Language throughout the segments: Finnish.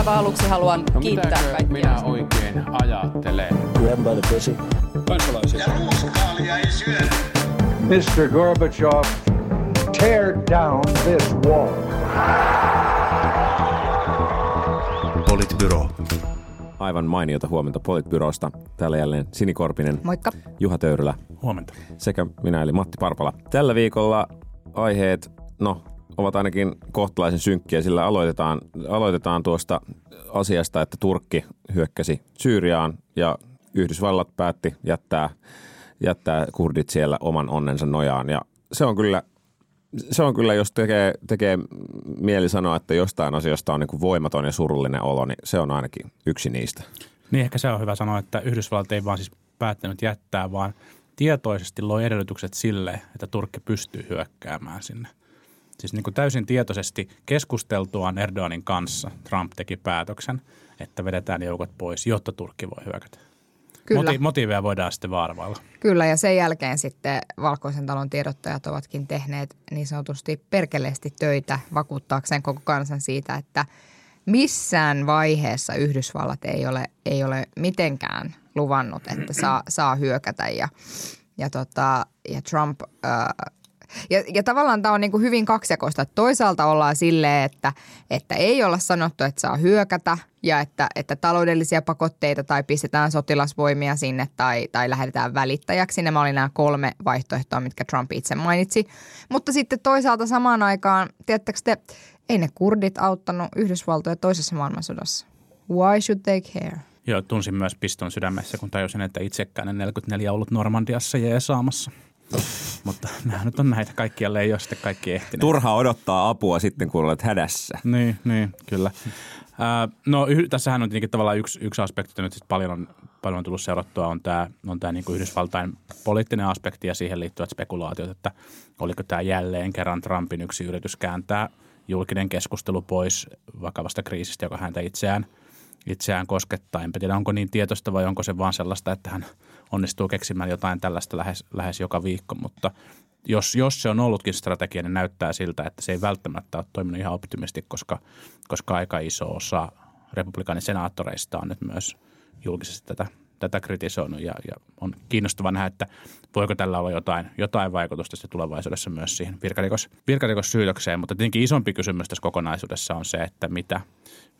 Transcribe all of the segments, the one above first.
aivan aluksi haluan No kiittää kaikkia. minä oikein ajattelen? Grab by the pussy. kansalaisia. Ja ruuskaalia ei syödä. Mr. Gorbachev, tear down this wall. Politbyro. Aivan mainiota huomenta Politbyrosta. Täällä jälleen Sini Korpinen, Moikka. Juha Töyrylä Huomenta. sekä minä eli Matti Parpala. Tällä viikolla aiheet, no, ovat ainakin kohtalaisen synkkiä, sillä aloitetaan, aloitetaan tuosta asiasta, että Turkki hyökkäsi Syyriaan ja Yhdysvallat päätti jättää, jättää kurdit siellä oman onnensa nojaan. Ja se on kyllä, se on kyllä jos tekee, tekee mieli sanoa, että jostain asiasta on niin kuin voimaton ja surullinen olo, niin se on ainakin yksi niistä. Niin ehkä se on hyvä sanoa, että Yhdysvallat ei vaan siis päättänyt jättää, vaan tietoisesti loi edellytykset sille, että Turkki pystyy hyökkäämään sinne. Siis niin kuin täysin tietoisesti keskusteltuaan Erdoganin kanssa Trump teki päätöksen, että vedetään joukot pois, jotta Turkki voi hyökätä. Kyllä. Moti- motiiveja voidaan sitten vaarvailla. Kyllä, ja sen jälkeen sitten Valkoisen talon tiedottajat ovatkin tehneet niin sanotusti perkeleesti töitä vakuuttaakseen koko kansan siitä, että missään vaiheessa Yhdysvallat ei ole, ei ole mitenkään luvannut, että saa, saa hyökätä ja, ja, tota, ja Trump ää, ja, ja tavallaan tämä on niin kuin hyvin kaksijakoista. Toisaalta ollaan silleen, että, että ei olla sanottu, että saa hyökätä ja että, että taloudellisia pakotteita tai pistetään sotilasvoimia sinne tai, tai lähetetään välittäjäksi. Nämä oli nämä kolme vaihtoehtoa, mitkä Trump itse mainitsi. Mutta sitten toisaalta samaan aikaan, tiedättekö te, ei ne kurdit auttanut Yhdysvaltoja toisessa maailmansodassa. Why should they care? Joo, tunsin myös piston sydämessä, kun tajusin, että itsekään en 44 ollut Normandiassa jeesaamassa. Mutta nämä nyt on näitä kaikkialle ei ole sitten kaikki ehtineet. Turha odottaa apua sitten, kun olet hädässä. Niin, niin kyllä. No tässähän on tietenkin tavallaan yksi, yksi aspekti, jota nyt sit paljon on, paljon on tullut seurattua, on tämä on tää niinku Yhdysvaltain poliittinen aspekti ja siihen liittyvät spekulaatiot, että oliko tämä jälleen kerran Trumpin yksi yritys kääntää julkinen keskustelu pois vakavasta kriisistä, joka häntä itseään, itseään koskettaa. Enpä tiedä, onko niin tietoista vai onko se vaan sellaista, että hän onnistuu keksimään jotain tällaista lähes, lähes joka viikko, mutta jos, jos se on ollutkin strategia, niin näyttää siltä, että se ei välttämättä ole toiminut ihan optimisti, koska, koska aika iso osa republikaanisenaattoreista on nyt myös julkisesti tätä, tätä kritisoinut. Ja, ja on kiinnostava nähdä, että voiko tällä olla jotain, jotain vaikutusta sitten tulevaisuudessa myös siihen virkarikos, virkarikossyytökseen, mutta tietenkin isompi kysymys tässä kokonaisuudessa on se, että mitä,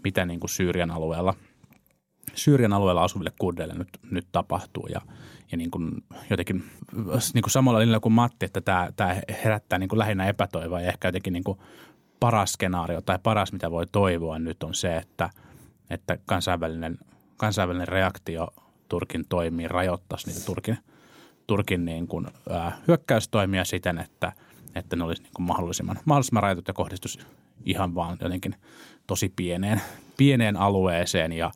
mitä niin kuin Syyrian alueella – Syyrian alueella asuville kurdeille nyt, nyt tapahtuu. Ja, ja niin kuin jotenkin niin kuin samalla linjalla kuin Matti, että tämä, tämä herättää niin kuin lähinnä epätoivoa ja ehkä jotenkin niin kuin paras skenaario tai paras mitä voi toivoa nyt on se, että, että kansainvälinen, kansainvälinen reaktio Turkin toimiin rajoittaisi niitä Turkin, Turkin niin kuin, ää, hyökkäystoimia siten, että, että ne olisi niin kuin mahdollisimman, mahdollisimman rajatut ja kohdistus ihan vaan jotenkin tosi pieneen, pieneen alueeseen ja,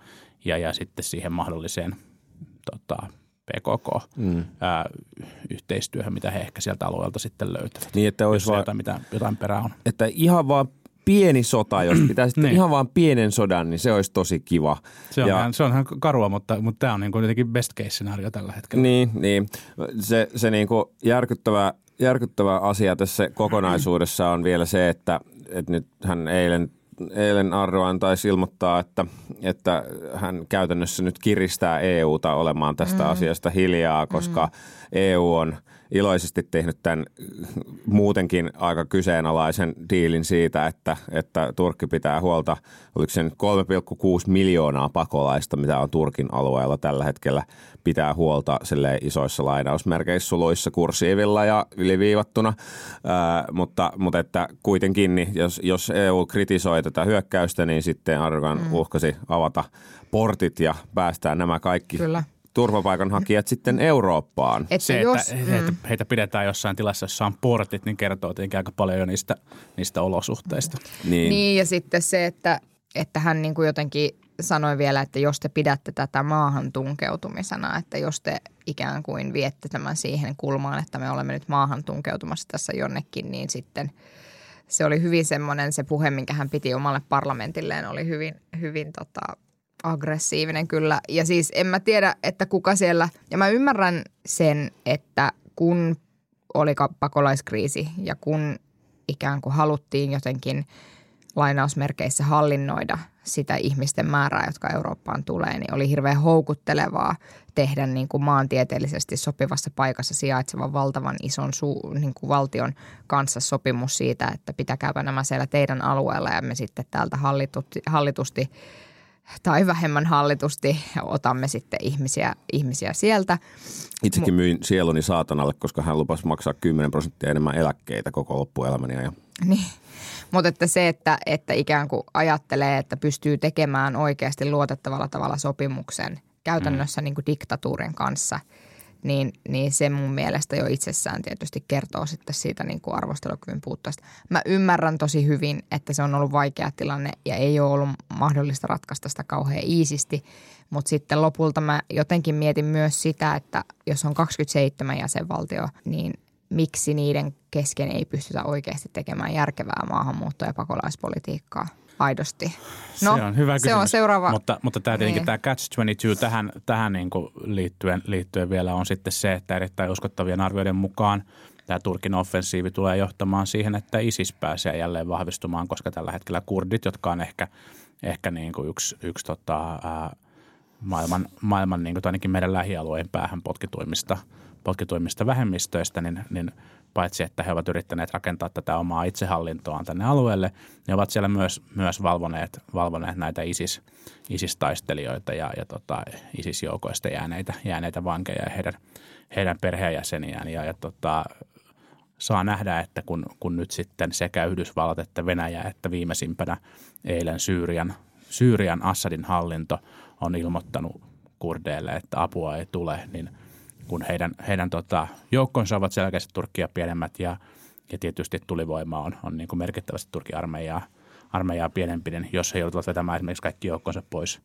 ja, ja sitten siihen mahdolliseen tota, PKK-yhteistyöhön, mitä he ehkä sieltä alueelta sitten löytävät. Niin, että olisi vaan, jotain, mitä, jotain perää on. että ihan vaan pieni sota, jos pitää sitten Niin. ihan vaan pienen sodan, niin se olisi tosi kiva. Se on, Ja- ihan, se on ihan karua, mutta, mutta tämä on niin kuin jotenkin best case scenario tällä hetkellä. Niin, niin. Se, se niin kuin järkyttävä, järkyttävä asia tässä kokonaisuudessa on vielä se, että, että nyt hän eilen, eilen Ardoan taisi ilmoittaa, että, että hän käytännössä nyt kiristää EUta olemaan tästä mm. asiasta hiljaa, koska mm. EU on iloisesti tehnyt tämän muutenkin aika kyseenalaisen diilin siitä, että, että Turkki pitää huolta, oliko se nyt 3,6 miljoonaa pakolaista, mitä on Turkin alueella tällä hetkellä, pitää huolta isoissa lainausmerkeissä suluissa kursiivilla ja yliviivattuna, Ää, mutta, mutta että kuitenkin, niin jos, jos EU kritisoi tätä hyökkäystä, niin sitten Erdogan mm. uhkasi avata portit ja päästää nämä kaikki Kyllä. Turvapaikanhakijat sitten Eurooppaan. Että Se, jos, että heitä, heitä pidetään jossain tilassa, jossa on portit, niin kertoo tietenkin aika paljon jo niistä, niistä olosuhteista. Niin, Niin ja sitten se, että, että hän niin kuin jotenkin sanoi vielä, että jos te pidätte tätä maahan tunkeutumisena, että jos te ikään kuin viette tämän siihen kulmaan, että me olemme nyt maahan tunkeutumassa tässä jonnekin, niin sitten se oli hyvin semmoinen se puhe, minkä hän piti omalle parlamentilleen, oli hyvin, hyvin tota, aggressiivinen kyllä. Ja siis en mä tiedä, että kuka siellä, ja mä ymmärrän sen, että kun oli pakolaiskriisi ja kun ikään kuin haluttiin jotenkin lainausmerkeissä hallinnoida sitä ihmisten määrää, jotka Eurooppaan tulee, niin oli hirveän houkuttelevaa tehdä niin kuin maantieteellisesti sopivassa paikassa sijaitsevan valtavan ison su, niin kuin valtion kanssa sopimus siitä, että pitäkääpä nämä siellä teidän alueella ja me sitten täältä hallitusti, hallitusti tai vähemmän hallitusti otamme sitten ihmisiä, ihmisiä sieltä. Itsekin myin sieluni saatanalle, koska hän lupasi maksaa 10 prosenttia enemmän eläkkeitä koko loppuelämäni ajan. Niin. Mutta että se, että, että ikään kuin ajattelee, että pystyy tekemään oikeasti luotettavalla tavalla sopimuksen käytännössä mm. niin kuin diktatuurin kanssa, niin, niin se mun mielestä jo itsessään tietysti kertoo sitten siitä niin kuin arvostelukyvyn puutteesta. Mä ymmärrän tosi hyvin, että se on ollut vaikea tilanne ja ei ole ollut mahdollista ratkaista sitä kauhean iisisti, mutta sitten lopulta mä jotenkin mietin myös sitä, että jos on 27 jäsenvaltio, niin miksi niiden kesken ei pystytä oikeasti tekemään järkevää maahanmuutto- ja pakolaispolitiikkaa aidosti? No, se on hyvä se on seuraava. Mutta, mutta tämä tietenkin Niin. tämä Catch-22 tähän, tähän niin kuin liittyen, liittyen vielä on sitten se, että erittäin uskottavien arvioiden mukaan tämä Turkin offensiivi tulee johtamaan siihen, että ISIS pääsee jälleen vahvistumaan, koska tällä hetkellä kurdit, jotka on ehkä, ehkä niin kuin yksi, yksi tota, ää, maailman, maailman niin kuin ainakin meidän lähialueen päähän potkituimmista, potkituimmista vähemmistöistä, niin, niin paitsi että he ovat yrittäneet rakentaa tätä omaa itsehallintoaan tänne alueelle, ne ovat siellä myös, myös valvoneet, valvoneet näitä ISIS, ISIS-taistelijoita ja, ja tota, ISIS-joukoista jääneitä, jääneitä vankeja ja heidän, heidän perheenjäseniään. Ja, ja tota, saa nähdä, että kun, kun nyt sitten sekä Yhdysvallat että Venäjä että viimeisimpänä eilen Syyrian, Syyrian Assadin hallinto on ilmoittanut kurdeille, että apua ei tule, niin kun heidän, heidän tota, joukkonsa ovat selkeästi Turkkia pienemmät ja, ja tietysti tulivoima on, on niin kuin merkittävästi Turkin armeijaa, armeijaa pienempi, niin jos he joutuvat vetämään esimerkiksi kaikki joukkonsa pois,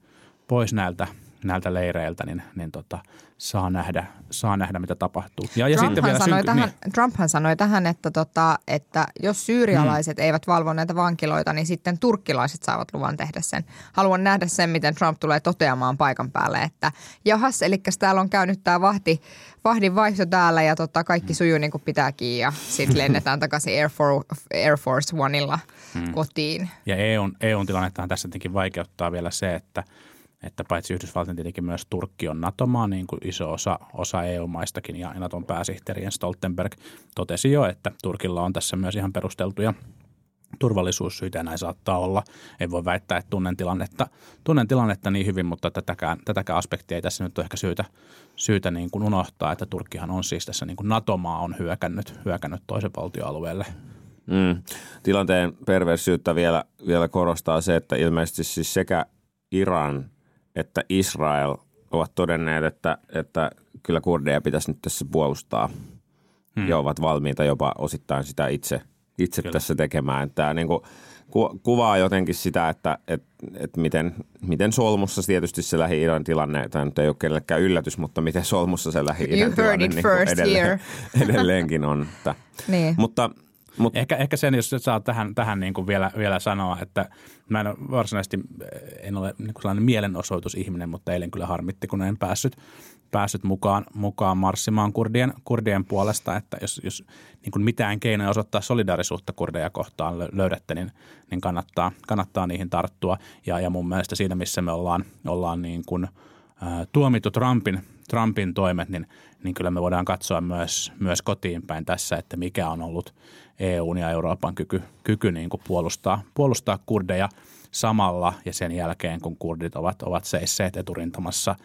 pois näiltä, näiltä leireiltä, niin, niin tota, saa, nähdä, saa nähdä, mitä tapahtuu. Ja, ja sitten vielä sanoi synty- tähän, niin. Trumphan sanoi tähän, että, tota, että jos syyrialaiset mm. eivät valvo näitä vankiloita, niin sitten turkkilaiset saavat luvan tehdä sen. Haluan nähdä sen, miten Trump tulee toteamaan paikan päälle, että jahas, eli täällä on käynyt tämä vahti, vahdin vaihto täällä ja tota, kaikki sujuu niin kuin pitääkin ja sitten lennetään takaisin Air, For, Air Force Oneilla mm. kotiin. Ja EUn, EUn tilannettahan tässä tietenkin vaikeuttaa vielä se, että, että paitsi Yhdysvaltain tietenkin myös Turkki on NATO-maa, niin kuin iso osa, osa EU-maistakin ja NATOn pääsihteeri Jens Stoltenberg totesi jo, että Turkilla on tässä myös ihan perusteltuja turvallisuussyitä ja näin saattaa olla. En voi väittää, että tunnen tilannetta, tunnen tilannetta niin hyvin, mutta tätäkään, tätäkään aspektia ei tässä nyt ole ehkä syytä, syytä niin kuin unohtaa, että Turkkihan on siis tässä niin kuin NATO-maa on hyökännyt, hyökännyt toisen valtioalueelle. Mm. Tilanteen perversiyttä vielä, vielä korostaa se, että ilmeisesti siis sekä Iran että Israel ovat todenneet, että, että kyllä kurdeja pitäisi nyt tässä puolustaa hmm. ja ovat valmiita jopa osittain sitä itse, itse tässä tekemään. Tämä niin kuin ku, kuvaa jotenkin sitä, että, että, että miten, miten solmussa tietysti se Lähi-idän tilanne, tämä nyt ei ole kenellekään yllätys, mutta miten solmussa se Lähi-idän You tilanne niin edelleen, here. edelleenkin on. Että. Niin. Mutta, mutta Ehkä, ehkä sen, jos saa tähän, tähän niin kuin vielä, vielä sanoa, että mä en varsinaisesti, en ole niin kuin sellainen mielenosoitusihminen, mutta eilen kyllä harmitti, kun en päässyt, päässyt mukaan, mukaan marssimaan kurdien, kurdien puolesta, että jos, jos niin kuin mitään keinoja osoittaa solidaarisuutta kurdeja kohtaan lö- löydätte, niin, niin kannattaa, kannattaa niihin tarttua. Ja, ja mun mielestä siinä, missä me ollaan, ollaan niin kuin, ää, tuomittu Trumpin, Trumpin toimet, niin, niin kyllä me voidaan katsoa myös, myös kotiin päin tässä, että mikä on ollut EUn ja Euroopan kyky, kyky niin kuin puolustaa, puolustaa kurdeja samalla ja sen jälkeen, kun kurdit ovat, ovat seisseet eturintamassa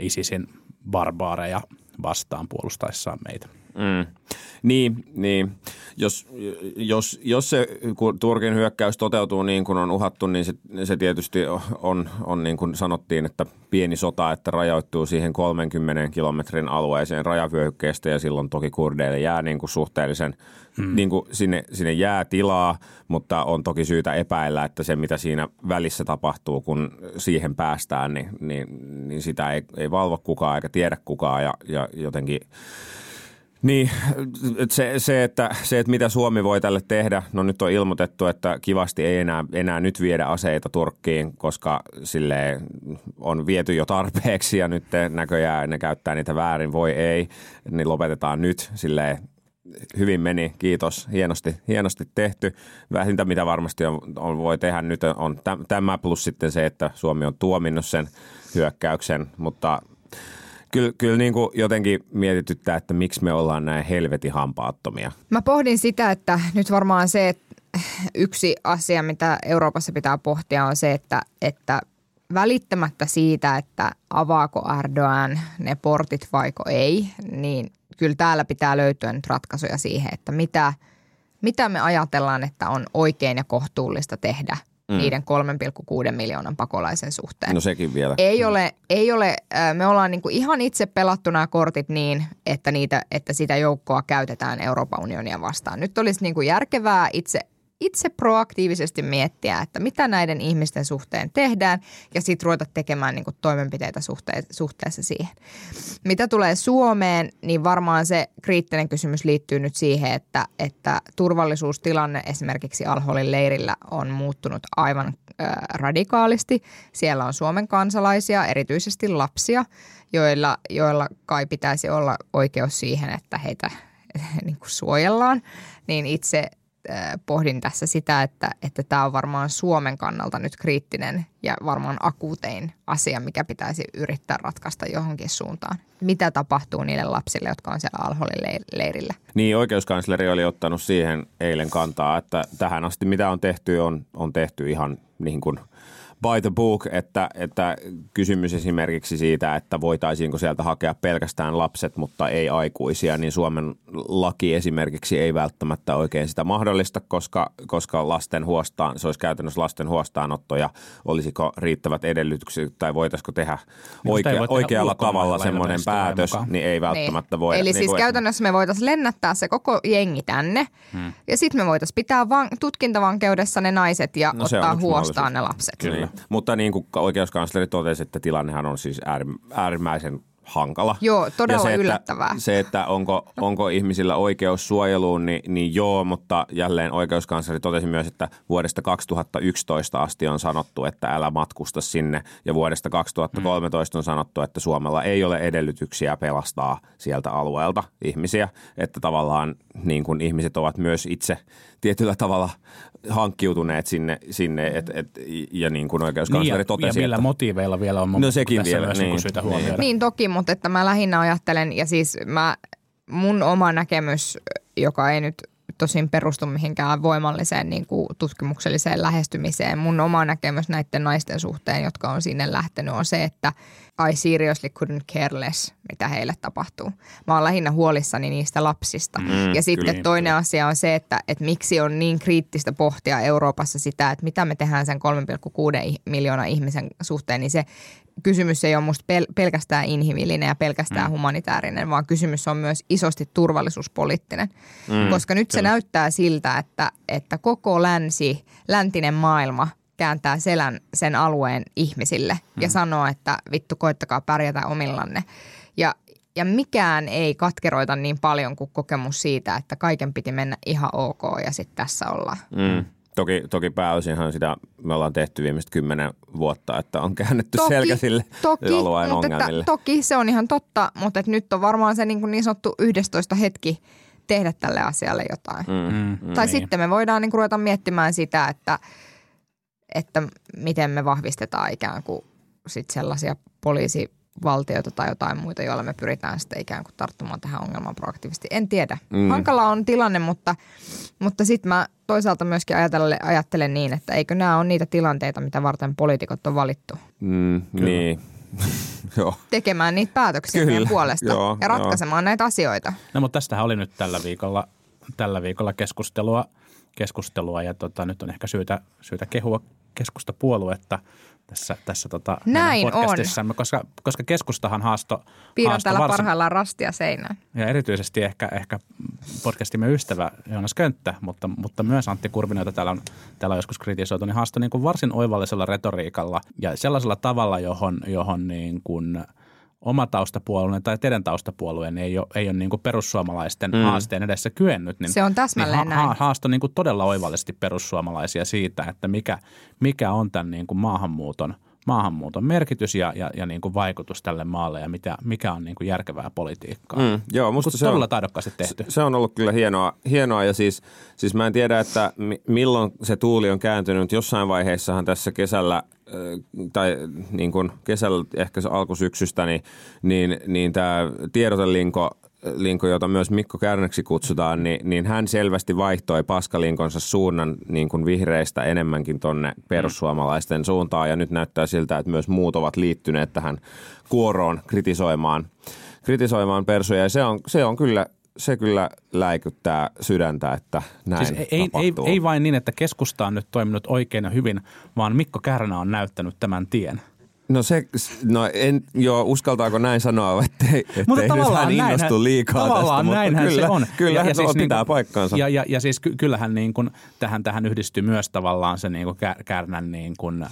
ISISin barbaareja vastaan puolustaessaan meitä. Mm. Niin, niin. Jos, jos, jos se kun Turkin hyökkäys toteutuu niin kuin on uhattu, niin se, se tietysti on, on niin kuin sanottiin, että pieni sota, että rajoittuu siihen 30 kilometrin alueeseen rajavyöhykkeestä ja silloin toki kurdeille jää niin kuin suhteellisen, hmm. niin kuin sinne, sinne jää tilaa, mutta on toki syytä epäillä, että se mitä siinä välissä tapahtuu, kun siihen päästään, niin, niin, niin sitä ei, ei valvo kukaan eikä tiedä kukaan ja, ja jotenkin – niin, se, se, että, se, että mitä Suomi voi tälle tehdä, no nyt on ilmoitettu, että kivasti ei enää, enää nyt viedä aseita Turkkiin, koska sille on viety jo tarpeeksi ja nyt näköjään ne käyttää niitä väärin, voi ei, niin lopetetaan nyt sille hyvin meni, kiitos, hienosti, hienosti tehty. Vähintä mitä varmasti on, on, voi tehdä nyt on tämä plus sitten se, että Suomi on tuominnut sen hyökkäyksen, mutta kyllä, kyllä niin kuin jotenkin mietityttää, että miksi me ollaan näin helvetin hampaattomia. Mä pohdin sitä, että nyt varmaan se, että yksi asia, mitä Euroopassa pitää pohtia on se, että, että välittämättä siitä, että avaako Erdogan ne portit vaiko ei, niin kyllä täällä pitää löytyä nyt ratkaisuja siihen, että mitä, mitä me ajatellaan, että on oikein ja kohtuullista tehdä mm. niiden 3,6 miljoonan pakolaisen suhteen. No sekin vielä. Ei mm. ole, ei ole me ollaan niinku ihan itse pelattu nämä kortit niin, että, niitä, että sitä joukkoa käytetään Euroopan unionia vastaan. Nyt olisi niinku järkevää itse itse proaktiivisesti miettiä, että mitä näiden ihmisten suhteen tehdään ja sitten ruveta tekemään niin kuin toimenpiteitä suhte- suhteessa siihen. Mitä tulee Suomeen, niin varmaan se kriittinen kysymys liittyy nyt siihen, että, että turvallisuustilanne esimerkiksi Alholin leirillä on muuttunut aivan äh, radikaalisti. Siellä on Suomen kansalaisia, erityisesti lapsia, joilla, joilla kai pitäisi olla oikeus siihen, että heitä niin kuin suojellaan, niin itse pohdin tässä sitä, että, että tämä on varmaan Suomen kannalta nyt kriittinen ja varmaan akuutein asia, mikä pitäisi yrittää ratkaista johonkin suuntaan. Mitä tapahtuu niille lapsille, jotka on siellä Alholin leirillä? Niin, oikeuskansleri oli ottanut siihen eilen kantaa, että tähän asti mitä on tehty, on, on tehty ihan niin kuin – by the book, että, että kysymys esimerkiksi siitä, että voitaisiinko sieltä hakea pelkästään lapset, mutta ei aikuisia, niin Suomen laki esimerkiksi ei välttämättä oikein sitä mahdollista, koska, koska lasten huostaan, se olisi käytännössä lasten huostaanotto ja olisiko riittävät edellytykset tai voitaisiko tehdä oikea, oikealla tavalla semmoinen päätös, mukaan. niin ei välttämättä niin. voida. Eli niin siis kuin, käytännössä me voitaisiin lennättää se koko jengi tänne hmm. ja sitten me voitaisiin pitää van, tutkintavankeudessa ne naiset ja no, ottaa huostaan ne lapset. Kyllä. Niin. Mutta niin kuin oikeuskansleri totesi, että tilannehan on siis äärimmäisen hankala. Joo, todella ja se, yllättävää. Että, se, että onko, onko ihmisillä oikeus suojeluun, niin, niin joo, mutta jälleen oikeuskansleri totesi myös, että vuodesta 2011 asti on sanottu, että älä matkusta sinne. Ja vuodesta 2013 on sanottu, että Suomella ei ole edellytyksiä pelastaa sieltä alueelta ihmisiä. Että tavallaan niin kuin ihmiset ovat myös itse tietyllä tavalla hankkiutuneet sinne, sinne et, et, ja niin kuin oikeuskansleri niin, totesi. Ja millä että, motiiveilla vielä on no sekin vielä, myös niin, syytä niin. niin toki, mutta että mä lähinnä ajattelen ja siis mä, mun oma näkemys, joka ei nyt tosin perustu mihinkään voimalliseen niin kuin tutkimukselliseen lähestymiseen. Mun oma näkemys näiden naisten suhteen, jotka on sinne lähtenyt, on se, että I seriously couldn't care less, mitä heille tapahtuu. Mä oon lähinnä huolissani niistä lapsista. Mm, ja sitten kyllä. toinen asia on se, että, että miksi on niin kriittistä pohtia Euroopassa sitä, että mitä me tehdään sen 3,6 miljoonaa ihmisen suhteen, niin se kysymys ei ole musta pel- pelkästään inhimillinen ja pelkästään mm. humanitaarinen, vaan kysymys on myös isosti turvallisuuspoliittinen. Mm, Koska nyt kyllä. se näyttää siltä, että, että koko länsi, läntinen maailma kääntää selän sen alueen ihmisille mm. ja sanoo, että vittu koittakaa pärjätä omillanne. Ja, ja mikään ei katkeroita niin paljon kuin kokemus siitä, että kaiken piti mennä ihan ok ja sitten tässä ollaan. Mm. Toki, toki pääosinhan sitä me ollaan tehty viimeiset kymmenen vuotta, että on käännetty toki, selkä sille toki, alueen mutta ongelmille. Että, toki se on ihan totta, mutta että nyt on varmaan se niin, kuin niin sanottu 11 hetki tehdä tälle asialle jotain. Mm, mm, tai niin. sitten me voidaan niin kuin ruveta miettimään sitä, että, että miten me vahvistetaan ikään kuin sit sellaisia poliisi valtioita tai jotain muita, joilla me pyritään sitten ikään kuin tarttumaan tähän ongelmaan proaktiivisesti. En tiedä. Mm. Hankala on tilanne, mutta, mutta sitten mä toisaalta myöskin ajattelen, ajattelen niin, että eikö nämä ole niitä tilanteita, mitä varten poliitikot on valittu. Mm, niin. Joo. Tekemään niitä päätöksiä Kyllä. puolesta joo, ja ratkaisemaan joo. näitä asioita. No mutta tästähän oli nyt tällä viikolla, tällä viikolla keskustelua, keskustelua ja tota, nyt on ehkä syytä, syytä kehua keskustapuoluetta – tässä, tässä tota Näin podcastissamme, on. Koska, koska keskustahan haasto Piirrän täällä varsin, parhaillaan rastia seinään. Ja erityisesti ehkä, ehkä podcastimme ystävä Joonas Könttä, mutta, mutta myös Antti Kurvinen, jota täällä on, täällä on joskus kritisoitu, niin haastoi niin kuin varsin oivallisella retoriikalla ja sellaisella tavalla, johon, johon niin kuin – oma taustapuolueen tai teidän taustapuolueen ei ole, ei ole niin kuin perussuomalaisten mm. haasteen edessä kyennyt. Niin, Se on täsmälleen niin ha- näin. Haasto niin kuin todella oivallisesti perussuomalaisia siitä, että mikä, mikä on tämän niin kuin maahanmuuton maahanmuuton merkitys ja, ja, ja niin kuin vaikutus tälle maalle ja mitä, mikä on niin kuin järkevää politiikkaa. Mm, joo, musta Mutta se on, taidokkaasti tehty. se on ollut kyllä hienoa, hienoa ja siis, siis mä en tiedä, että mi- milloin se tuuli on kääntynyt. Jossain vaiheessahan tässä kesällä tai niin kuin kesällä ehkä se alkusyksystä, niin, niin, niin tämä tiedotelinko Linko, jota myös Mikko Kärnäksi kutsutaan, niin, niin hän selvästi vaihtoi paskalinkonsa suunnan niin kuin vihreistä enemmänkin tonne perussuomalaisten suuntaan. Ja nyt näyttää siltä, että myös muut ovat liittyneet tähän kuoroon kritisoimaan, kritisoimaan persuja. Ja se on, se on kyllä, se kyllä läikyttää sydäntä, että näin Siis ei, ei, ei vain niin, että keskusta on nyt toiminut oikein ja hyvin, vaan Mikko Kärnä on näyttänyt tämän tien. No se, no en, joo, uskaltaako näin sanoa, ettei, ettei Mutta nyt tavallaan hän innostu näinhän- liikaa tavallaan tästä, mutta näinhän kyllä, se on. Kyllä, ja, ja siis pitää niin kuin- paikkaansa. Ja, ja, ja siis ky- kyllähän niin kuin tähän, tähän yhdistyy myös tavallaan se niin kuin Kär- Kärnän niin kuin,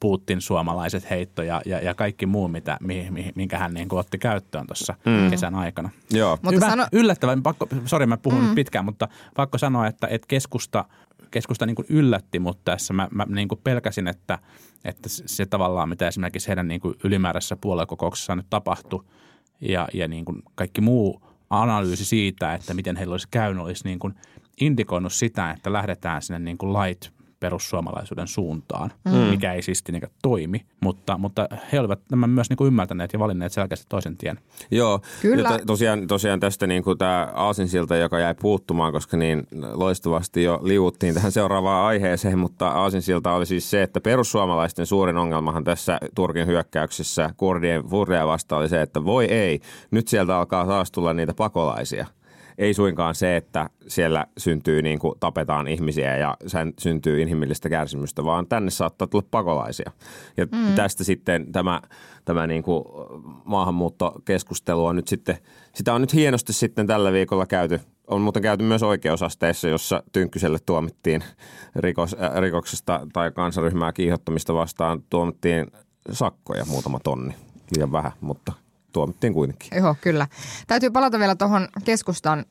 Putin suomalaiset heitto ja, ja, ja kaikki muu, mitä, mi, mi, minkä hän niin kuin otti käyttöön tuossa mm. kesän aikana. Joo. Mutta Hyvä, sano- yllättävän, pakko, sori mä puhun mm. pitkään, mutta pakko sanoa, että, että keskusta, keskusta niin kuin yllätti mut tässä. Mä, mä niin kuin pelkäsin, että, että se- se tavallaan, mitä esimerkiksi heidän niin kuin ylimääräisessä puoluekokouksessa nyt tapahtui ja, ja niin kuin kaikki muu analyysi siitä, että miten heillä olisi käynyt, olisi niin kuin indikoinut sitä, että lähdetään sinne niin kuin light perussuomalaisuuden suuntaan, mm. mikä ei siis tietenkään toimi, mutta, mutta he olivat tämän myös niin kuin ymmärtäneet ja valinneet selkeästi toisen tien. Joo, Kyllä. Ja to, tosiaan, tosiaan tästä niin kuin tämä aasinsilta, joka jäi puuttumaan, koska niin loistavasti jo liuuttiin tähän seuraavaan aiheeseen, mutta aasinsilta oli siis se, että perussuomalaisten suurin ongelmahan tässä Turkin hyökkäyksessä kurdien furria vastaan oli se, että voi ei, nyt sieltä alkaa taas tulla niitä pakolaisia. Ei suinkaan se, että siellä syntyy niin kuin tapetaan ihmisiä ja sen syntyy inhimillistä kärsimystä, vaan tänne saattaa tulla pakolaisia. Ja mm. tästä sitten tämä, tämä niin kuin maahanmuuttokeskustelu on nyt sitten, sitä on nyt hienosti sitten tällä viikolla käyty. On muuten käyty myös oikeusasteissa, jossa Tynkkyselle tuomittiin rikos, äh, rikoksesta tai kansaryhmää kiihottamista vastaan tuomittiin sakkoja muutama tonni. Liian vähän, mutta tuomittiin kuitenkin. Joo, kyllä. Täytyy palata vielä tuohon keskustan,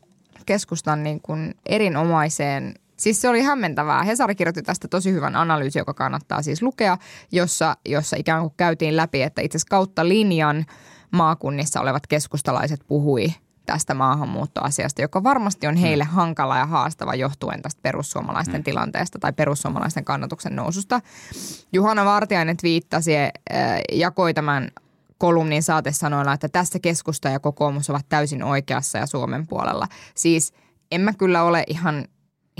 keskustan niin kuin erinomaiseen Siis se oli hämmentävää. Hesari kirjoitti tästä tosi hyvän analyysin, joka kannattaa siis lukea, jossa, jossa ikään kuin käytiin läpi, että itse asiassa kautta linjan maakunnissa olevat keskustalaiset puhui tästä maahanmuuttoasiasta, joka varmasti on heille hankala ja haastava johtuen tästä perussuomalaisten tilanteesta tai perussuomalaisten kannatuksen noususta. Juhana Vartiainen twiittasi, äh, jakoi tämän kolumnin saatesanoilla, että tässä keskusta ja kokoomus ovat täysin oikeassa ja Suomen puolella. Siis en mä kyllä ole ihan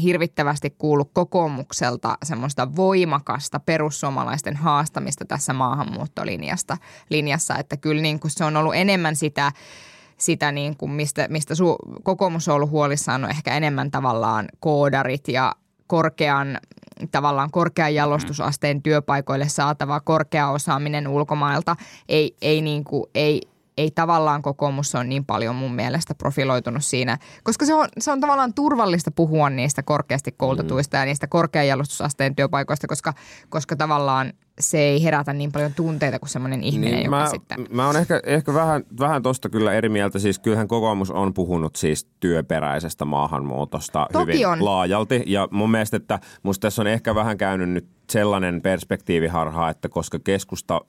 hirvittävästi kuullut kokoomukselta semmoista voimakasta perussuomalaisten haastamista tässä maahanmuuttolinjasta linjassa, että kyllä niin kuin se on ollut enemmän sitä, sitä niin kuin mistä, mistä su- kokoomus on ollut huolissaan on ehkä enemmän tavallaan koodarit ja korkean tavallaan korkean jalostusasteen työpaikoille saatava korkea osaaminen ulkomailta. Ei, ei, niin kuin, ei, ei tavallaan kokoomus on niin paljon mun mielestä profiloitunut siinä, koska se on, se on tavallaan turvallista puhua niistä korkeasti koulutetuista mm. ja niistä korkean jalostusasteen työpaikoista, koska, koska tavallaan se ei herätä niin paljon tunteita kuin semmoinen ihminen, niin, joka mä, sitten... Mä oon ehkä, ehkä vähän, vähän tosta kyllä eri mieltä. Siis kyllähän kokoomus on puhunut siis työperäisestä maahanmuutosta Toki hyvin on. laajalti. Ja mun mielestä, että musta tässä on ehkä vähän käynyt nyt sellainen perspektiiviharha, että koska keskusta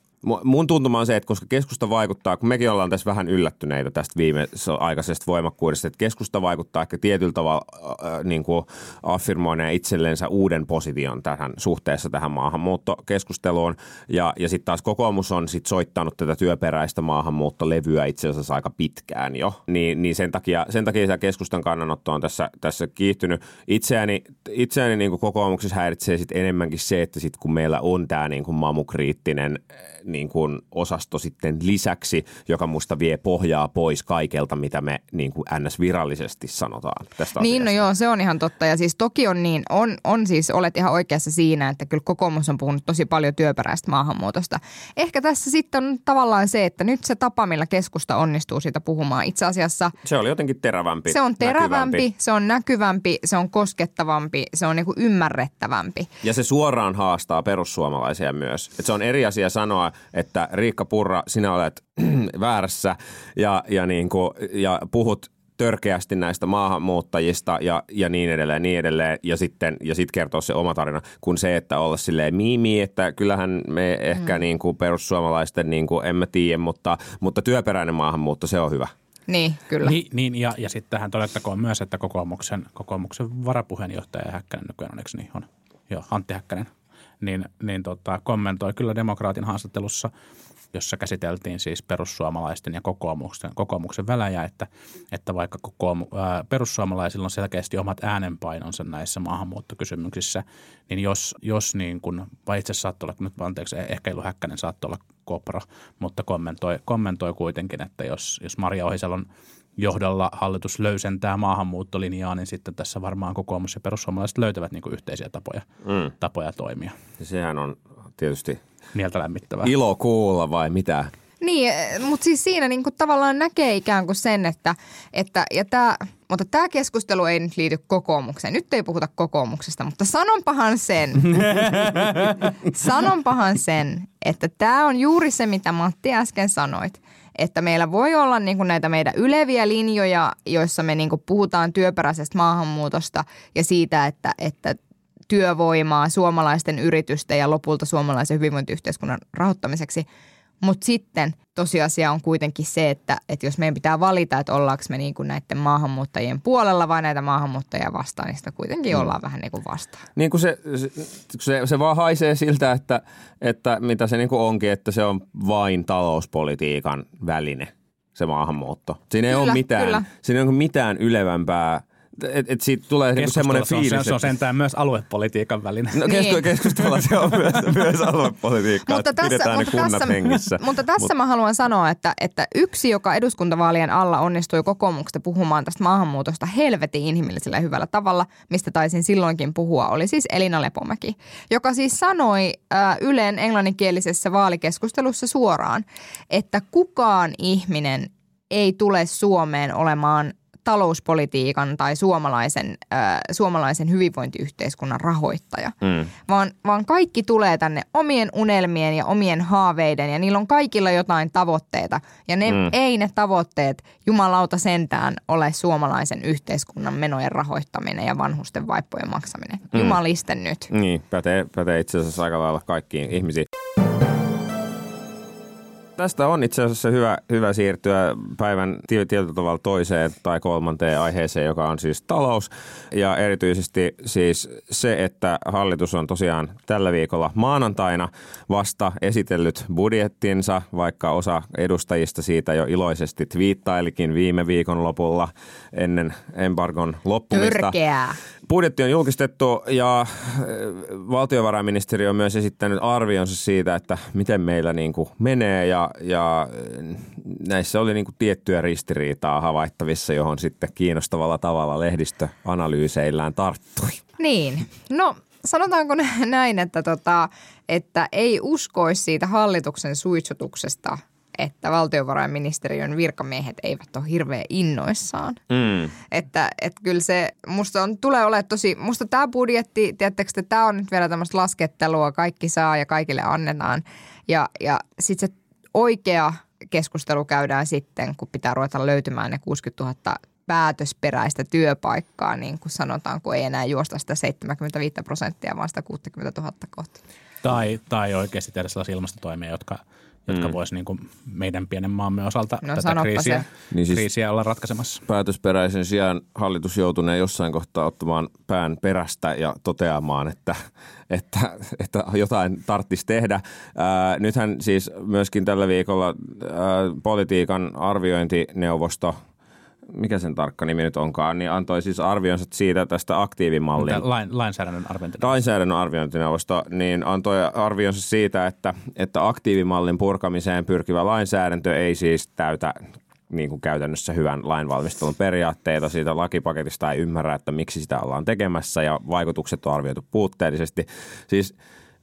Mun tuntuma on se, että koska keskusta vaikuttaa, kun mekin ollaan tässä vähän yllättyneitä tästä viime aikaisesta voimakkuudesta, että keskusta vaikuttaa ehkä tietyllä tavalla äh, niin kuin affirmoineen itsellensä uuden position tähän suhteessa tähän maahanmuuttokeskusteluun. Ja, ja sitten taas kokoomus on sit soittanut tätä työperäistä maahanmuuttolevyä itse asiassa aika pitkään jo. Niin, niin sen takia, sen takia tämä keskustan kannanotto on tässä, tässä kiihtynyt. Itseäni, itseäni niin kuin kokoomuksessa häiritsee sit enemmänkin se, että sit kun meillä on tämä niin mamukriittinen niin kuin osasto sitten lisäksi, joka musta vie pohjaa pois kaikelta, mitä me niin kuin NS-virallisesti sanotaan tästä Niin, no asiasta. joo, se on ihan totta. Ja siis toki on niin, on, on siis, olet ihan oikeassa siinä, että kyllä kokoomus on puhunut tosi paljon työperäistä maahanmuutosta. Ehkä tässä sitten on tavallaan se, että nyt se tapa, millä keskusta onnistuu siitä puhumaan. Itse asiassa Se oli jotenkin terävämpi. se on terävämpi, näkyvämpi. se on näkyvämpi, se on koskettavampi, se on niinku ymmärrettävämpi. Ja se suoraan haastaa perussuomalaisia myös. Et se on eri asia sanoa, että Riikka Purra, sinä olet väärässä ja, ja, niin kuin, ja puhut törkeästi näistä maahanmuuttajista ja, ja niin edelleen, niin edelleen, ja sitten ja sit kertoa se oma tarina, kuin se, että olla silleen miimi, että kyllähän me ehkä mm. niin kuin perussuomalaisten, niin kuin, en mä tiedä, mutta, mutta työperäinen maahanmuutto, se on hyvä. Niin, kyllä. Niin, niin ja, ja sitten tähän todettakoon myös, että kokoomuksen, kokoomuksen varapuheenjohtaja Häkkänen nykyään on, eikö niin on? Joo, Antti Häkkänen. Niin, niin tota, kommentoi kyllä demokraatin haastattelussa – jossa käsiteltiin siis perussuomalaisten ja kokoomuksen, kokoomuksen välejä, että, että vaikka kokoomu, ää, perussuomalaisilla on selkeästi omat äänenpainonsa näissä maahanmuuttokysymyksissä, niin jos, jos niin kuin, vai itse saattoi olla, nyt anteeksi, ehkä Ilu Häkkänen saattoi olla kopro, mutta kommentoi, kommentoi kuitenkin, että jos, jos Maria Ohisalon johdolla hallitus löysentää maahanmuuttolinjaa, niin sitten tässä varmaan kokoomus ja perussuomalaiset löytävät niin kuin yhteisiä tapoja, mm. tapoja toimia. Sehän on tietysti mieltä lämmittävää. Ilo kuulla vai mitä? Niin, mutta siis siinä niin kuin tavallaan näkee ikään kuin sen, että, että ja tämä, mutta tämä keskustelu ei nyt liity kokoomukseen. Nyt ei puhuta kokoomuksesta, mutta sanonpahan sen, sanonpahan sen, että tämä on juuri se, mitä Matti äsken sanoit. Että meillä voi olla niin kuin näitä meidän yleviä linjoja, joissa me niin kuin puhutaan työperäisestä maahanmuutosta ja siitä, että, että työvoimaa suomalaisten yritysten ja lopulta suomalaisen hyvinvointiyhteiskunnan rahoittamiseksi. Mutta sitten tosiasia on kuitenkin se, että, että jos meidän pitää valita, että ollaanko me niin kuin näiden maahanmuuttajien puolella vai näitä maahanmuuttajia vastaan, niin sitä kuitenkin mm. ollaan vähän niin kuin vastaan. Niin kuin se, se, se vaan haisee siltä, että, että mitä se niin kuin onkin, että se on vain talouspolitiikan väline se maahanmuutto. Siinä ei kyllä, ole mitään, kyllä. siinä ei ole mitään ylevämpää että et siitä tulee niinku semmoinen fiilis. Se on, se on sentään myös aluepolitiikan väline. No niin. keskustella se on myös, myös aluepolitiikkaa, mutta tässä, pidetään mutta ne kunnat tässä, hengissä. Mutta tässä Mut. mä haluan sanoa, että, että yksi, joka eduskuntavaalien alla onnistui kokoomuksesta puhumaan tästä maahanmuutosta helvetin inhimillisellä ja hyvällä tavalla, mistä taisin silloinkin puhua, oli siis Elina Lepomäki, joka siis sanoi äh, Ylen englanninkielisessä vaalikeskustelussa suoraan, että kukaan ihminen ei tule Suomeen olemaan talouspolitiikan tai suomalaisen, äh, suomalaisen hyvinvointiyhteiskunnan rahoittaja, mm. vaan, vaan kaikki tulee tänne omien unelmien ja omien haaveiden ja niillä on kaikilla jotain tavoitteita ja ne, mm. ei ne tavoitteet jumalauta sentään ole suomalaisen yhteiskunnan menojen rahoittaminen ja vanhusten vaippojen maksaminen. Mm. Jumalisten nyt. Niin, pätee, pätee itse asiassa aika lailla kaikkiin ihmisiin tästä on itse asiassa hyvä, hyvä siirtyä päivän tietyllä tavalla toiseen tai kolmanteen aiheeseen, joka on siis talous. Ja erityisesti siis se, että hallitus on tosiaan tällä viikolla maanantaina vasta esitellyt budjettinsa, vaikka osa edustajista siitä jo iloisesti twiittailikin viime viikon lopulla ennen embargon loppumista. Törkeää. Budjetti on julkistettu ja äh, valtiovarainministeriö on myös esittänyt arvionsa siitä, että miten meillä niin kuin menee ja, ja äh, näissä oli niin kuin tiettyä ristiriitaa havaittavissa, johon sitten kiinnostavalla tavalla lehdistö analyyseillään tarttui. Niin, no sanotaanko näin, että, tota, että ei uskoisi siitä hallituksen suitsutuksesta – että valtiovarainministeriön virkamiehet eivät ole hirveän innoissaan. Mm. Että, että kyllä se, musta on, tulee olemaan tosi, musta tämä budjetti, tiedättekö, että tämä on nyt vielä tämmöistä laskettelua, kaikki saa ja kaikille annetaan. Ja, ja sitten se oikea keskustelu käydään sitten, kun pitää ruveta löytymään ne 60 000 päätösperäistä työpaikkaa, niin kuin sanotaan, kun ei enää juosta sitä 75 prosenttia, vaan sitä 60 000 kohta. Tai, tai oikeasti tehdä sellaisia ilmastotoimia, jotka – jotka mm. voisi niin kuin meidän pienen maamme osalta no, tätä kriisiä, niin siis kriisiä olla ratkaisemassa. Päätösperäisen sijaan hallitus joutunee jossain kohtaa ottamaan pään perästä ja toteamaan, että, että, että jotain tarttisi tehdä. Ää, nythän siis myöskin tällä viikolla ää, politiikan arviointineuvosto – mikä sen tarkka nimi nyt onkaan, niin antoi siis arvionsa siitä tästä aktiivimallin. Lain, lainsäädännön arviointineuvosto. Lainsäädännön arviointineuvosto, niin antoi arvionsa siitä, että, että aktiivimallin purkamiseen pyrkivä lainsäädäntö ei siis täytä niin kuin käytännössä hyvän lainvalmistelun periaatteita. Siitä lakipaketista ei ymmärrä, että miksi sitä ollaan tekemässä ja vaikutukset on arvioitu puutteellisesti. Siis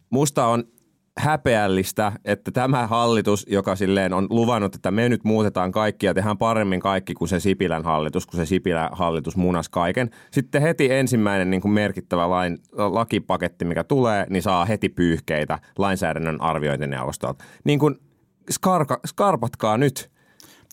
musta on häpeällistä, että tämä hallitus, joka silleen on luvannut, että me nyt muutetaan kaikki ja tehdään paremmin kaikki kuin se Sipilän hallitus, kun se Sipilän hallitus munas kaiken. Sitten heti ensimmäinen niin kuin merkittävä lain, lakipaketti, mikä tulee, niin saa heti pyyhkeitä lainsäädännön arviointineuvostolta. Niin kuin skarka, skarpatkaa nyt.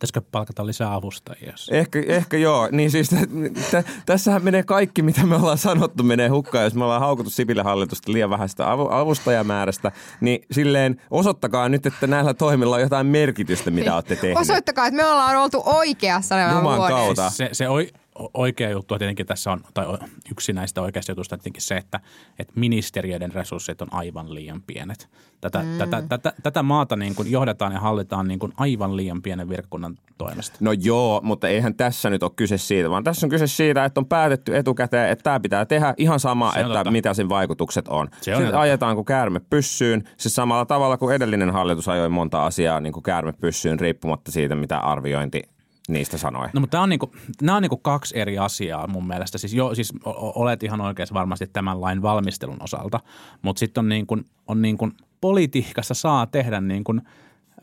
Pitäisikö palkata lisää avustajia? Ehkä, ehkä joo. Niin siis t- tässähän menee kaikki, mitä me ollaan sanottu, menee hukkaan. Jos me ollaan haukuttu Sipilän hallitusta liian vähäistä avu- avustajamäärästä, niin silleen osoittakaa nyt, että näillä toimilla on jotain merkitystä, mitä olette tehneet. Osoittakaa, että me ollaan oltu oikeassa nämä Juman kautta. Se, se oi, oikea juttu tietenkin tässä on, tai yksi näistä oikeasta jutusta tietenkin se, että, että ministeriöiden resurssit on aivan liian pienet. Tätä, mm. tätä, tätä, tätä maata niin kuin johdetaan ja hallitaan niin kuin aivan liian pienen virkakunnan toimesta. No joo, mutta eihän tässä nyt ole kyse siitä, vaan tässä on kyse siitä, että on päätetty etukäteen, että tämä pitää tehdä ihan sama, Se että totta. mitä sen vaikutukset on. Se on Sitten ajetaan kuin käärme pyssyyn, siis samalla tavalla kuin edellinen hallitus ajoi monta asiaa niin kuin käärme pyssyyn riippumatta siitä, mitä arviointi niistä sanoi. No mutta tämä on niinku, nämä on niinku kaksi eri asiaa mun mielestä. Siis, jo, siis olet ihan oikeassa varmasti tämän lain valmistelun osalta, mutta sitten on, niinku, on niinku, politiikassa saa tehdä niinku,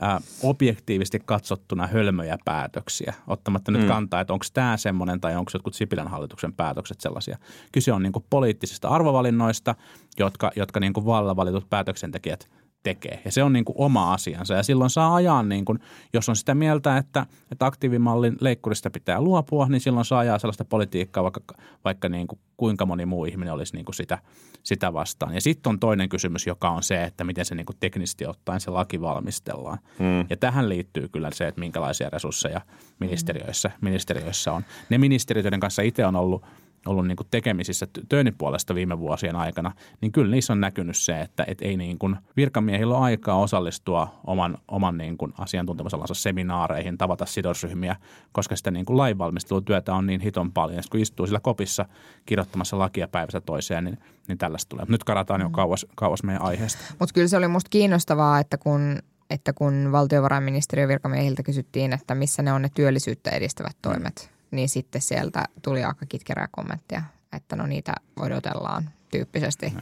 ä, objektiivisesti katsottuna hölmöjä päätöksiä, ottamatta nyt kantaa, että onko tämä semmoinen tai onko jotkut Sipilän hallituksen päätökset sellaisia. Kyse on niinku poliittisista arvovalinnoista, jotka, jotka niinku vallan valitut päätöksentekijät tekee. Ja se on niin kuin oma asiansa. Ja silloin saa ajaa, niin kuin, jos on sitä mieltä, että, että aktiivimallin leikkurista pitää luopua, niin silloin saa ajaa sellaista politiikkaa, vaikka, vaikka niin kuin kuinka moni muu ihminen olisi niin kuin sitä, sitä vastaan. Ja sitten on toinen kysymys, joka on se, että miten se niin kuin teknisesti ottaen se laki valmistellaan. Hmm. Ja tähän liittyy kyllä se, että minkälaisia resursseja ministeriöissä, ministeriöissä on. Ne ministeriöt, joiden kanssa itse on ollut – ollut niin kuin tekemisissä Tönin puolesta viime vuosien aikana, niin kyllä niissä on näkynyt se, että et ei niin kuin virkamiehillä ole aikaa osallistua oman, oman niin kuin asiantuntemusalansa seminaareihin, tavata sidosryhmiä, koska sitä niin kuin lainvalmistelutyötä on niin hiton paljon. Ja sit kun istuu sillä kopissa kirjoittamassa lakia päivästä toiseen, niin, niin tällaista tulee. Nyt karataan jo kauas, kauas meidän aiheesta. Mutta kyllä se oli musta kiinnostavaa, että kun, että kun valtiovarainministeriön virkamiehiltä kysyttiin, että missä ne on ne työllisyyttä edistävät toimet, mm. Niin sitten sieltä tuli aika kitkerää kommenttia, että no niitä odotellaan tyyppisesti. Mm.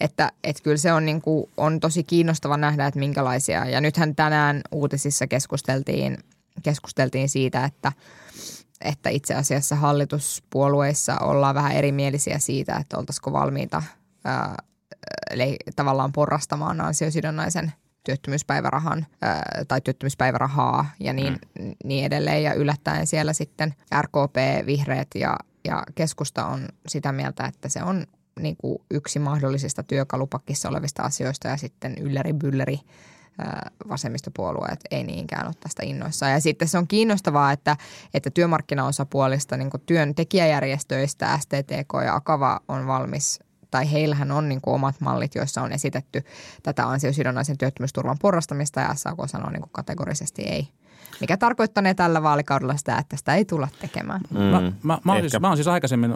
Että, että kyllä se on, niin kuin, on tosi kiinnostava nähdä, että minkälaisia. Ja nythän tänään uutisissa keskusteltiin, keskusteltiin siitä, että, että itse asiassa hallituspuolueissa ollaan vähän erimielisiä siitä, että oltaisiko valmiita ää, eli tavallaan porrastamaan ansiosidonnaisen työttömyyspäivärahan tai työttömyyspäivärahaa ja niin, mm. niin edelleen. Ja yllättäen siellä sitten RKP, Vihreät ja, ja keskusta on sitä mieltä, että se on niin kuin yksi mahdollisista työkalupakissa olevista asioista ja sitten ylläri bylleri vasemmistopuolueet ei niinkään ole tästä innoissaan. Ja sitten se on kiinnostavaa, että, että työmarkkinaosapuolista niin työntekijäjärjestöistä STTK ja Akava on valmis tai heillähän on niin kuin omat mallit, joissa on esitetty tätä ansiosidonnaisen työttömyysturvan porrastamista ja SAK sanoo niin kuin kategorisesti ei. Mikä tarkoittanee tällä vaalikaudella sitä, että sitä ei tulla tekemään. Mm, mä, mä, mä, oon siis, mä oon siis aikaisemmin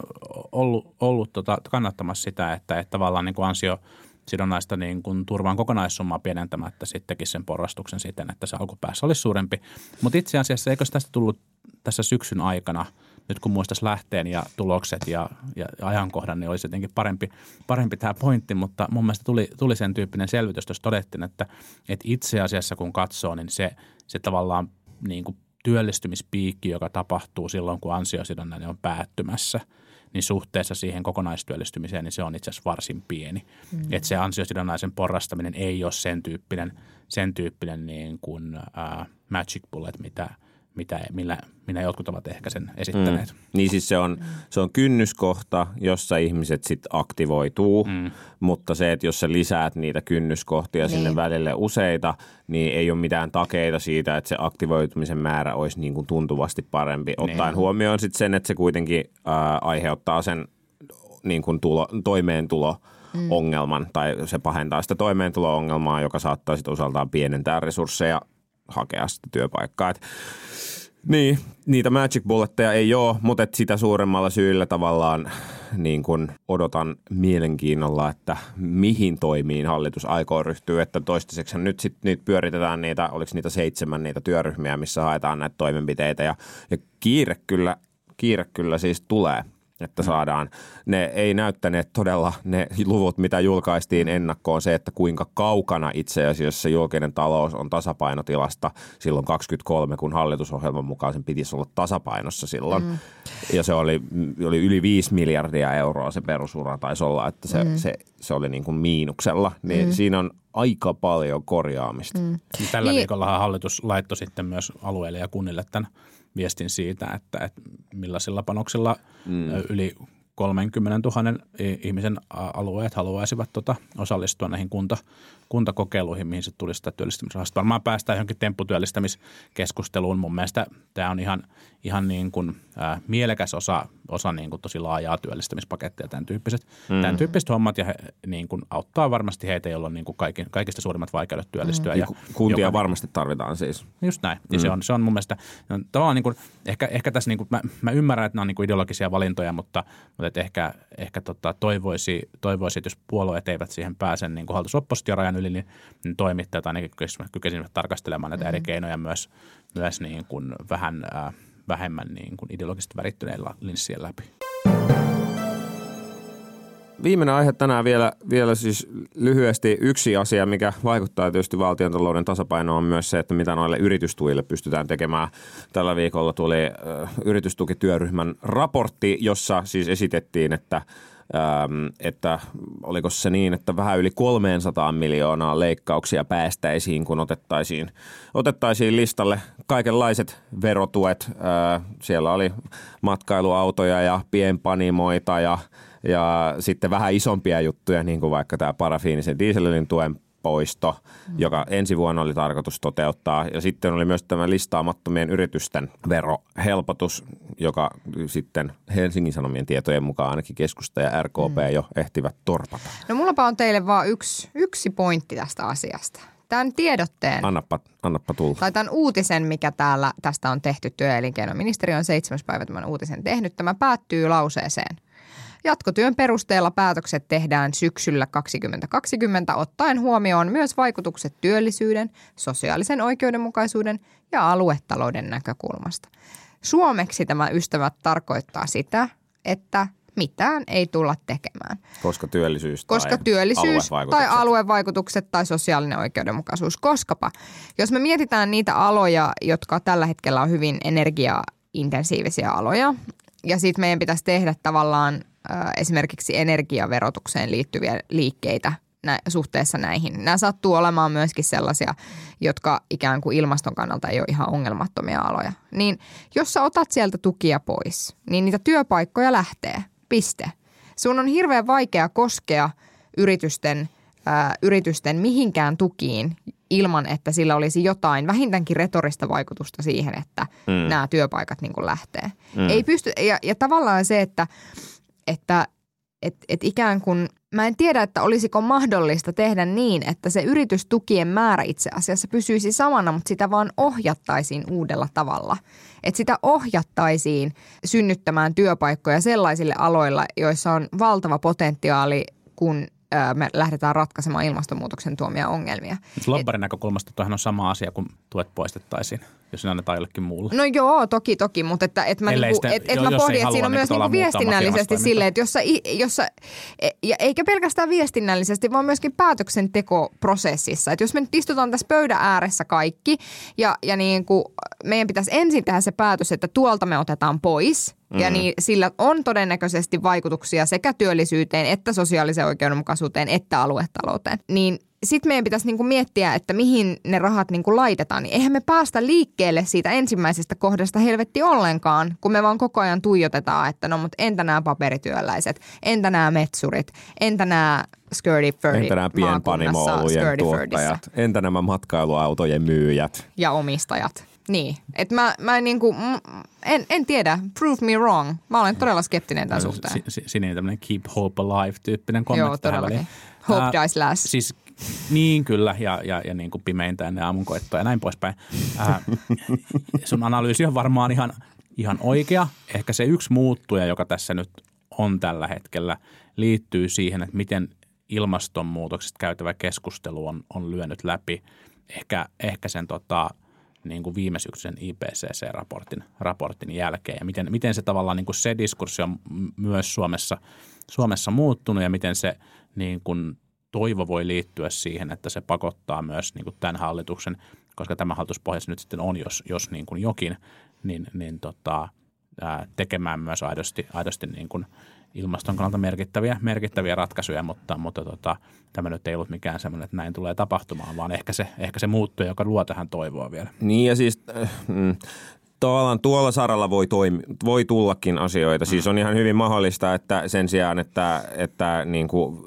ollut, ollut tota, kannattamassa sitä, että, että tavallaan niin kuin ansio sidonnaista niin kuin turvan kokonaissummaa pienentämättä sitten tekisi sen porrastuksen siten, että se alkupäässä olisi suurempi. Mutta itse asiassa eikö tästä tullut tässä syksyn aikana, nyt kun muistaisi lähteen ja tulokset ja, ja ajankohdan, niin olisi jotenkin parempi, parempi tämä pointti, mutta mun mielestä tuli, tuli sen tyyppinen selvitys, jos todettiin, että, että itse asiassa kun katsoo, niin se, se tavallaan niin kuin työllistymispiikki, joka tapahtuu silloin, kun ansiosidonnainen on päättymässä, niin suhteessa siihen kokonaistyöllistymiseen, niin se on itse asiassa varsin pieni. Mm. Että se ansiosidonnaisen porrastaminen ei ole sen tyyppinen, sen tyyppinen niin kuin, äh, magic bullet, mitä, mitä, millä, minä jotkut ovat ehkä sen esittäneet. Mm. Niin siis se on, se on kynnyskohta, jossa ihmiset sitten aktivoituu, mm. mutta se, että jos sä lisäät niitä kynnyskohtia niin. sinne välille useita, niin ei ole mitään takeita siitä, että se aktivoitumisen määrä olisi niin kuin tuntuvasti parempi. Ottaen niin. huomioon sitten sen, että se kuitenkin ää, aiheuttaa sen niin kuin tulo, toimeentulo mm. ongelman tai se pahentaa sitä toimeentulo-ongelmaa, joka saattaa sitten osaltaan pienentää resursseja hakea sitä työpaikkaa. Et niin, niitä magic bulletteja ei ole, mutta et sitä suuremmalla syyllä tavallaan niin kun odotan mielenkiinnolla, että mihin toimiin hallitus aikoo ryhtyä. Että toistaiseksi nyt sitten niitä pyöritetään niitä, oliko niitä seitsemän niitä työryhmiä, missä haetaan näitä toimenpiteitä ja, ja kiire, kyllä, kiire kyllä siis tulee. Että saadaan. Ne ei näyttäneet todella ne luvut, mitä julkaistiin ennakkoon, se, että kuinka kaukana itse asiassa julkinen talous on tasapainotilasta silloin 23, kun hallitusohjelman mukaan sen pitäisi olla tasapainossa silloin. Mm. Ja se oli, oli yli 5 miljardia euroa se perusura taisi olla, että se, mm. se, se oli niin kuin miinuksella. Niin mm. siinä on aika paljon korjaamista. Mm. Tällä niin. viikolla hallitus laittoi sitten myös alueille ja kunnille tämän viestin siitä, että, että millaisilla panoksilla mm. yli 30 000 ihmisen alueet haluaisivat tota, osallistua näihin kunta, kuntakokeiluihin, mihin se tulisi sitä työllistämisrahasta. Varmaan päästään johonkin tempputyöllistämiskeskusteluun. Mun mielestä tämä on ihan, ihan niin kuin, ää, mielekäs osa, osa niin kuin tosi laajaa työllistämispakettia, tämän tyyppiset, mm. tämän tyyppiset hommat ja he, niin kuin auttaa varmasti heitä, joilla on niin kuin kaikki, kaikista suurimmat vaikeudet työllistyä. Mm. Ja Kuntia joka, varmasti tarvitaan siis. Just näin. Ja mm. se, on, se on mun mielestä no, tavallaan niin kuin, ehkä, ehkä tässä niin kuin, mä, mä ymmärrän, että nämä on niin kuin ideologisia valintoja, mutta, mutta että ehkä, ehkä tota, toivoisi, toivoisi, että jos puolueet eivät siihen pääse niin kuin hallitusoppositiorajan yli, niin, niin toimittajat ainakin kykenisivät tarkastelemaan näitä mm-hmm. eri keinoja myös, myös niin kuin vähän äh, vähemmän niin kuin ideologisesti värittyneillä linssien läpi. Viimeinen aihe tänään vielä, vielä siis lyhyesti yksi asia, mikä vaikuttaa tietysti valtiontalouden tasapainoon on myös se, että mitä noille yritystuille pystytään tekemään. Tällä viikolla tuli yritystukityöryhmän raportti, jossa siis esitettiin, että että oliko se niin, että vähän yli 300 miljoonaa leikkauksia päästäisiin, kun otettaisiin, otettaisiin listalle kaikenlaiset verotuet. Äh, siellä oli matkailuautoja ja pienpanimoita ja, ja sitten vähän isompia juttuja, niin kuin vaikka tämä parafiinisen dieselin tuen poisto, mm. joka ensi vuonna oli tarkoitus toteuttaa. Ja sitten oli myös tämä listaamattomien yritysten verohelpotus, joka sitten Helsingin Sanomien tietojen mukaan ainakin keskusta ja RKP mm. jo ehtivät torpata. No mullapa on teille vain yksi, yksi pointti tästä asiasta. Tämän tiedotteen. Annappa, annappa tulla. Tai tämän uutisen, mikä täällä tästä on tehty. Työ- ja elinkeinoministeriö on seitsemäs päivä tämän uutisen tehnyt. Tämä päättyy lauseeseen – Jatkotyön perusteella päätökset tehdään syksyllä 2020 ottaen huomioon myös vaikutukset työllisyyden, sosiaalisen oikeudenmukaisuuden ja aluetalouden näkökulmasta. Suomeksi tämä ystävät tarkoittaa sitä, että mitään ei tulla tekemään. Koska työllisyys Koska tai työllisyys aluevaikutukset. tai aluevaikutukset tai sosiaalinen oikeudenmukaisuus. Koskapa, jos me mietitään niitä aloja, jotka tällä hetkellä on hyvin energiaintensiivisiä aloja, ja sitten meidän pitäisi tehdä tavallaan esimerkiksi energiaverotukseen liittyviä liikkeitä nä- suhteessa näihin. Nämä sattuu olemaan myöskin sellaisia, jotka ikään kuin ilmaston kannalta ei ole ihan ongelmattomia aloja. Niin jos sä otat sieltä tukia pois, niin niitä työpaikkoja lähtee. Piste. Sun on hirveän vaikea koskea yritysten, ää, yritysten mihinkään tukiin ilman, että sillä olisi jotain vähintäänkin retorista vaikutusta siihen, että mm. nämä työpaikat niin lähtee. Mm. Ei pysty, ja, ja tavallaan se, että että et, et ikään kuin, mä en tiedä, että olisiko mahdollista tehdä niin, että se yritystukien määrä itse asiassa pysyisi samana, mutta sitä vaan ohjattaisiin uudella tavalla. Että sitä ohjattaisiin synnyttämään työpaikkoja sellaisille aloilla, joissa on valtava potentiaali, kun me lähdetään ratkaisemaan ilmastonmuutoksen tuomia ongelmia. Lobbarin näkökulmasta tuohan on sama asia, kun tuet poistettaisiin jos ne annetaan jollekin muulle. No joo, toki, toki, mutta että, että mä, niinku, et, et mä pohdin, että siinä on myös niinku viestinnällisesti silleen, että jossa, jossa, e- ja eikä pelkästään viestinnällisesti, vaan myöskin päätöksentekoprosessissa. Että jos me nyt istutaan tässä pöydän ääressä kaikki ja, ja niin kuin meidän pitäisi ensin tehdä se päätös, että tuolta me otetaan pois – Mm. Ja niin sillä on todennäköisesti vaikutuksia sekä työllisyyteen, että sosiaaliseen oikeudenmukaisuuteen, että aluetalouteen. Niin sitten meidän pitäisi niinku miettiä, että mihin ne rahat niinku laitetaan. Niin eihän me päästä liikkeelle siitä ensimmäisestä kohdasta helvetti ollenkaan, kun me vaan koko ajan tuijotetaan, että no mutta entä nämä paperityöläiset, entä nämä metsurit, entä nämä Skirty Furdy Entä nämä pienpanimo-olujen tuottajat, entä nämä matkailuautojen myyjät. Ja omistajat. Niin, että mä, mä niinku, en, en tiedä, prove me wrong. Mä olen todella skeptinen tämän suhteen. Si, sininen tämmöinen keep hope alive-tyyppinen kommentti Joo, todellakin. Hope uh, dies last. Siis niin kyllä, ja, ja, ja niin kuin pimeintä ennen aamunkoittoa ja näin poispäin. Ää, sun analyysi on varmaan ihan, ihan oikea. Ehkä se yksi muuttuja, joka tässä nyt on tällä hetkellä, liittyy siihen, että miten ilmastonmuutoksesta käytävä keskustelu on, on lyönyt läpi ehkä, ehkä sen tota, niin kuin viime syksyn IPCC-raportin raportin jälkeen ja miten, miten se tavallaan niin kuin se diskurssi on myös Suomessa, Suomessa muuttunut ja miten se niin kuin toivo voi liittyä siihen, että se pakottaa myös niin kuin tämän hallituksen, koska tämä hallituspohjassa nyt sitten on, jos, jos niin kuin jokin, niin, niin tota, ää, tekemään myös aidosti, aidosti niin kuin ilmaston kannalta merkittäviä, merkittäviä ratkaisuja, mutta, mutta tota, tämä nyt ei ollut mikään semmoinen, että näin tulee tapahtumaan, vaan ehkä se, ehkä se muuttuu, joka luo tähän toivoa vielä. Niin ja siis äh, mm, tavallaan tuolla saralla voi, toimi, voi tullakin asioita. Siis on ihan hyvin mahdollista, että sen sijaan, että, että niin kuin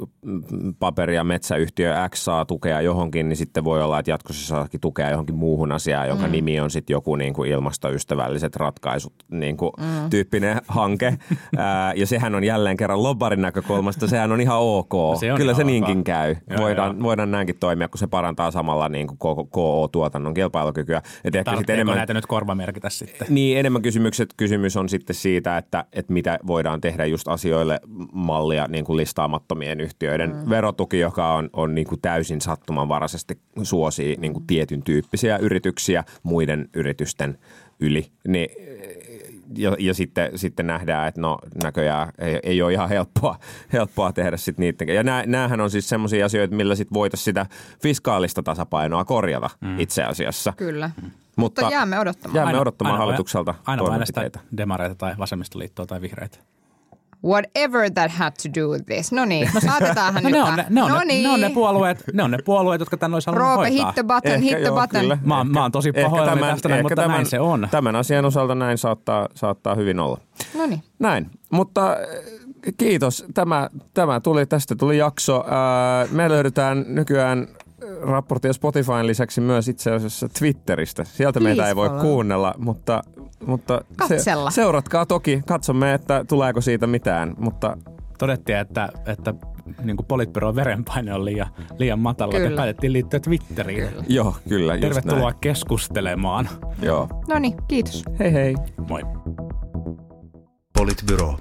paperi- ja metsäyhtiö X saa tukea johonkin, niin sitten voi olla, että jatkossa saakin tukea johonkin muuhun asiaan, jonka mm. nimi on sitten joku niin kuin ilmastoystävälliset ratkaisut niin kuin mm. tyyppinen hanke. Ää, ja sehän on jälleen kerran lobbarin näkökulmasta, sehän on ihan ok. Se on Kyllä se niinkin ok. käy. Joo, voidaan, joo. voidaan näinkin toimia, kun se parantaa samalla niin kuin KO-tuotannon kilpailukykyä. Et ehkä enemmän... näitä nyt korvamerkitä sitten. Niin, enemmän kysymykset, kysymys on sitten siitä, että, että mitä voidaan tehdä just asioille mallia niin kuin listaamattomien yhtiöiden mm. verotuki, joka on, on niin kuin täysin sattumanvaraisesti suosii niin kuin tietyn tyyppisiä yrityksiä muiden yritysten yli. Niin ja, ja sitten, sitten nähdään, että no näköjään ei, ei ole ihan helppoa, helppoa tehdä sitten niiden. Ja nää, näähän on siis semmoisia asioita, millä sitten voitaisiin sitä fiskaalista tasapainoa korjata mm. itse asiassa. Kyllä. Mm. Mutta, Mutta jäämme odottamaan. Jäämme aina, odottamaan aina, hallitukselta Aina äänestää demareita tai vasemmistoliittoa tai vihreitä. Whatever that had to do with this. No niin, saatetaanhan no nyt. Ne on ne, ne, on no ne, niin. ne, on ne, puolueet, ne on ne puolueet, jotka tämän olisi halunnut Roope, hit the button, ehkä hit the joo, button. Kyllä. Mä, mä oon tosi pahoillani tästä näin, mutta tämän, näin se on. Tämän asian osalta näin saattaa, saattaa hyvin olla. No niin. Näin, mutta kiitos. Tämä, tämä tuli, tästä tuli jakso. Me löydetään nykyään raporttia Spotifyn lisäksi myös itse asiassa Twitteristä. Sieltä Please meitä ei voi follow. kuunnella, mutta, mutta se, seuratkaa toki. Katsomme, että tuleeko siitä mitään. Mutta Todettiin, että, että niin kuin Politbyron verenpaine on liian, liian matala, ja päätettiin liittyä Twitteriin. Kyllä. Joo, kyllä. Just Tervetuloa näin. keskustelemaan. Joo. No niin, kiitos. Hei hei. Moi. Politbyro.